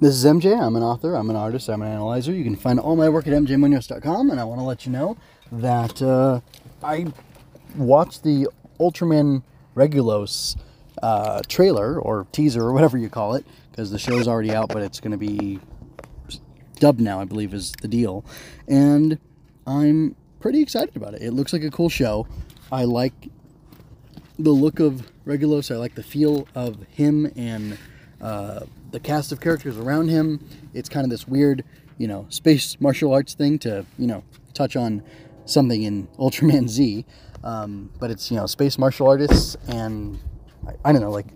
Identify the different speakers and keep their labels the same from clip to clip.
Speaker 1: This is MJ. I'm an author, I'm an artist, I'm an analyzer. You can find all my work at mjmunoz.com, and I want to let you know that uh, I watched the Ultraman Regulos uh, trailer or teaser or whatever you call it because the show's already out, but it's going to be dubbed now, I believe, is the deal. And I'm pretty excited about it. It looks like a cool show. I like the look of Regulos. I like the feel of him and uh, the cast of characters around him. It's kind of this weird, you know, space martial arts thing to, you know, touch on something in Ultraman Z. Um, but it's, you know, space martial artists and I, I don't know, like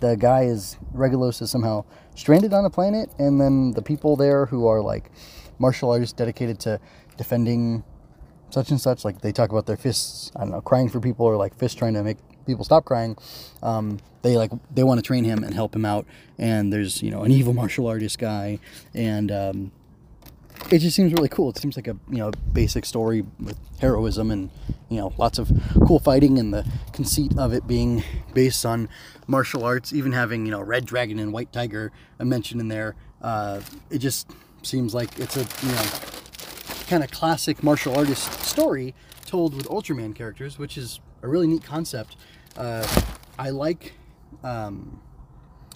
Speaker 1: the guy is Regulos is somehow stranded on a planet, and then the people there who are like martial artists dedicated to defending such and such, like they talk about their fists, I don't know, crying for people or like fists trying to make people stop crying. Um, they like they want to train him and help him out, and there's you know an evil martial artist guy, and um, it just seems really cool. It seems like a you know basic story with heroism and you know lots of cool fighting and the conceit of it being based on martial arts, even having you know red dragon and white tiger mentioned in there. Uh, it just seems like it's a you know kind of classic martial artist story told with Ultraman characters, which is a really neat concept. Uh, I like um,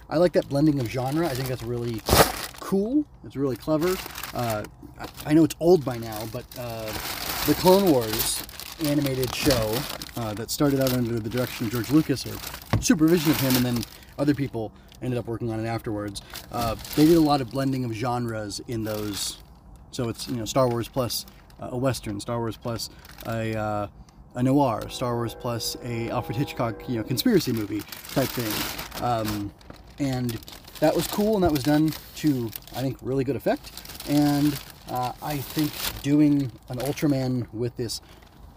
Speaker 1: I like that blending of genre. I think that's really cool. It's really clever. Uh, I know it's old by now, but uh, the Clone Wars animated show uh, that started out under the direction of George Lucas or supervision of him, and then other people ended up working on it afterwards. Uh, they did a lot of blending of genres in those. So it's you know Star Wars plus a western, Star Wars plus a a noir, Star Wars plus a Alfred Hitchcock you know conspiracy movie type thing, um, and that was cool and that was done to I think really good effect. And uh, I think doing an Ultraman with this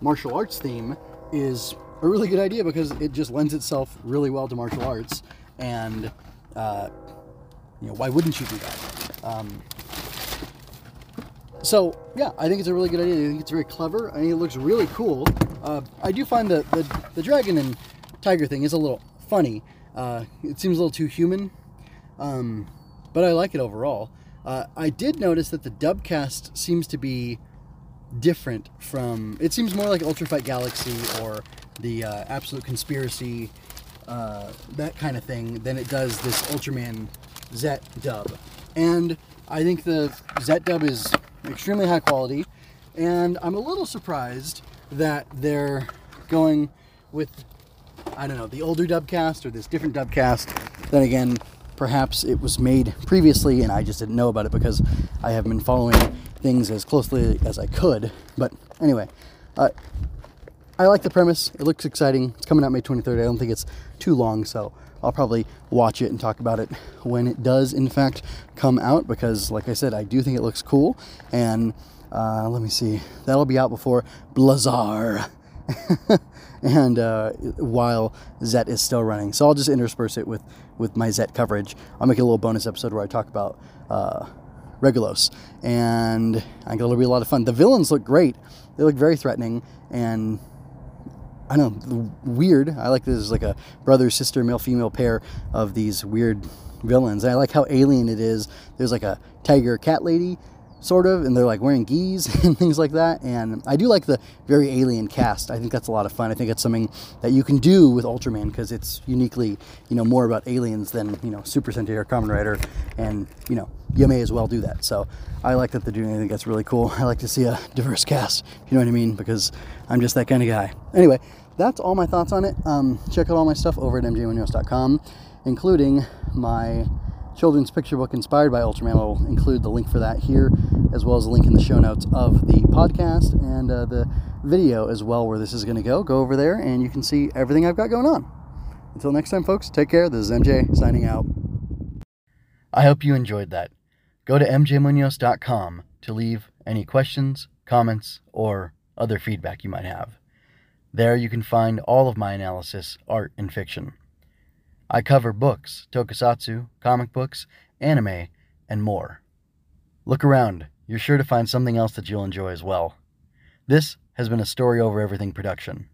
Speaker 1: martial arts theme is a really good idea because it just lends itself really well to martial arts. And uh, you know why wouldn't you do that? Um, so yeah, I think it's a really good idea. I think it's very clever. I think it looks really cool. Uh, I do find the, the, the dragon and tiger thing is a little funny. Uh, it seems a little too human, um, but I like it overall. Uh, I did notice that the dubcast seems to be different from. It seems more like Ultra Fight Galaxy or the uh, Absolute Conspiracy, uh, that kind of thing, than it does this Ultraman Zet dub. And I think the Zet dub is extremely high quality, and I'm a little surprised that they're going with I don't know the older dubcast or this different dubcast. Then again, perhaps it was made previously and I just didn't know about it because I have been following things as closely as I could. But anyway, uh, I like the premise. It looks exciting. It's coming out May 23rd. I don't think it's too long, so I'll probably watch it and talk about it when it does, in fact, come out because, like I said, I do think it looks cool. And uh, let me see, that'll be out before Blazar. and uh, while Zet is still running. So I'll just intersperse it with, with my Zet coverage. I'll make a little bonus episode where I talk about uh, Regulos. And I think it'll be a lot of fun. The villains look great. They look very threatening and I don't know, weird. I like this like a brother sister male female pair of these weird villains. And I like how alien it is. There's like a tiger cat lady sort of, and they're like wearing geese and things like that. And I do like the very alien cast. I think that's a lot of fun. I think it's something that you can do with Ultraman because it's uniquely, you know, more about aliens than you know Super Sentai or Kamen Rider, and you know you may as well do that. So I like that they're doing. I think that's really cool. I like to see a diverse cast. You know what I mean? Because I'm just that kind of guy. Anyway, that's all my thoughts on it. Um, check out all my stuff over at mjmunoz.com, including my children's picture book inspired by Ultraman. I'll include the link for that here, as well as a link in the show notes of the podcast and uh, the video as well, where this is going to go. Go over there and you can see everything I've got going on. Until next time, folks, take care. This is MJ signing out. I hope you enjoyed that. Go to mjmunoz.com to leave any questions, comments, or other feedback you might have. There you can find all of my analysis, art, and fiction. I cover books, tokusatsu, comic books, anime, and more. Look around, you're sure to find something else that you'll enjoy as well. This has been a Story Over Everything production.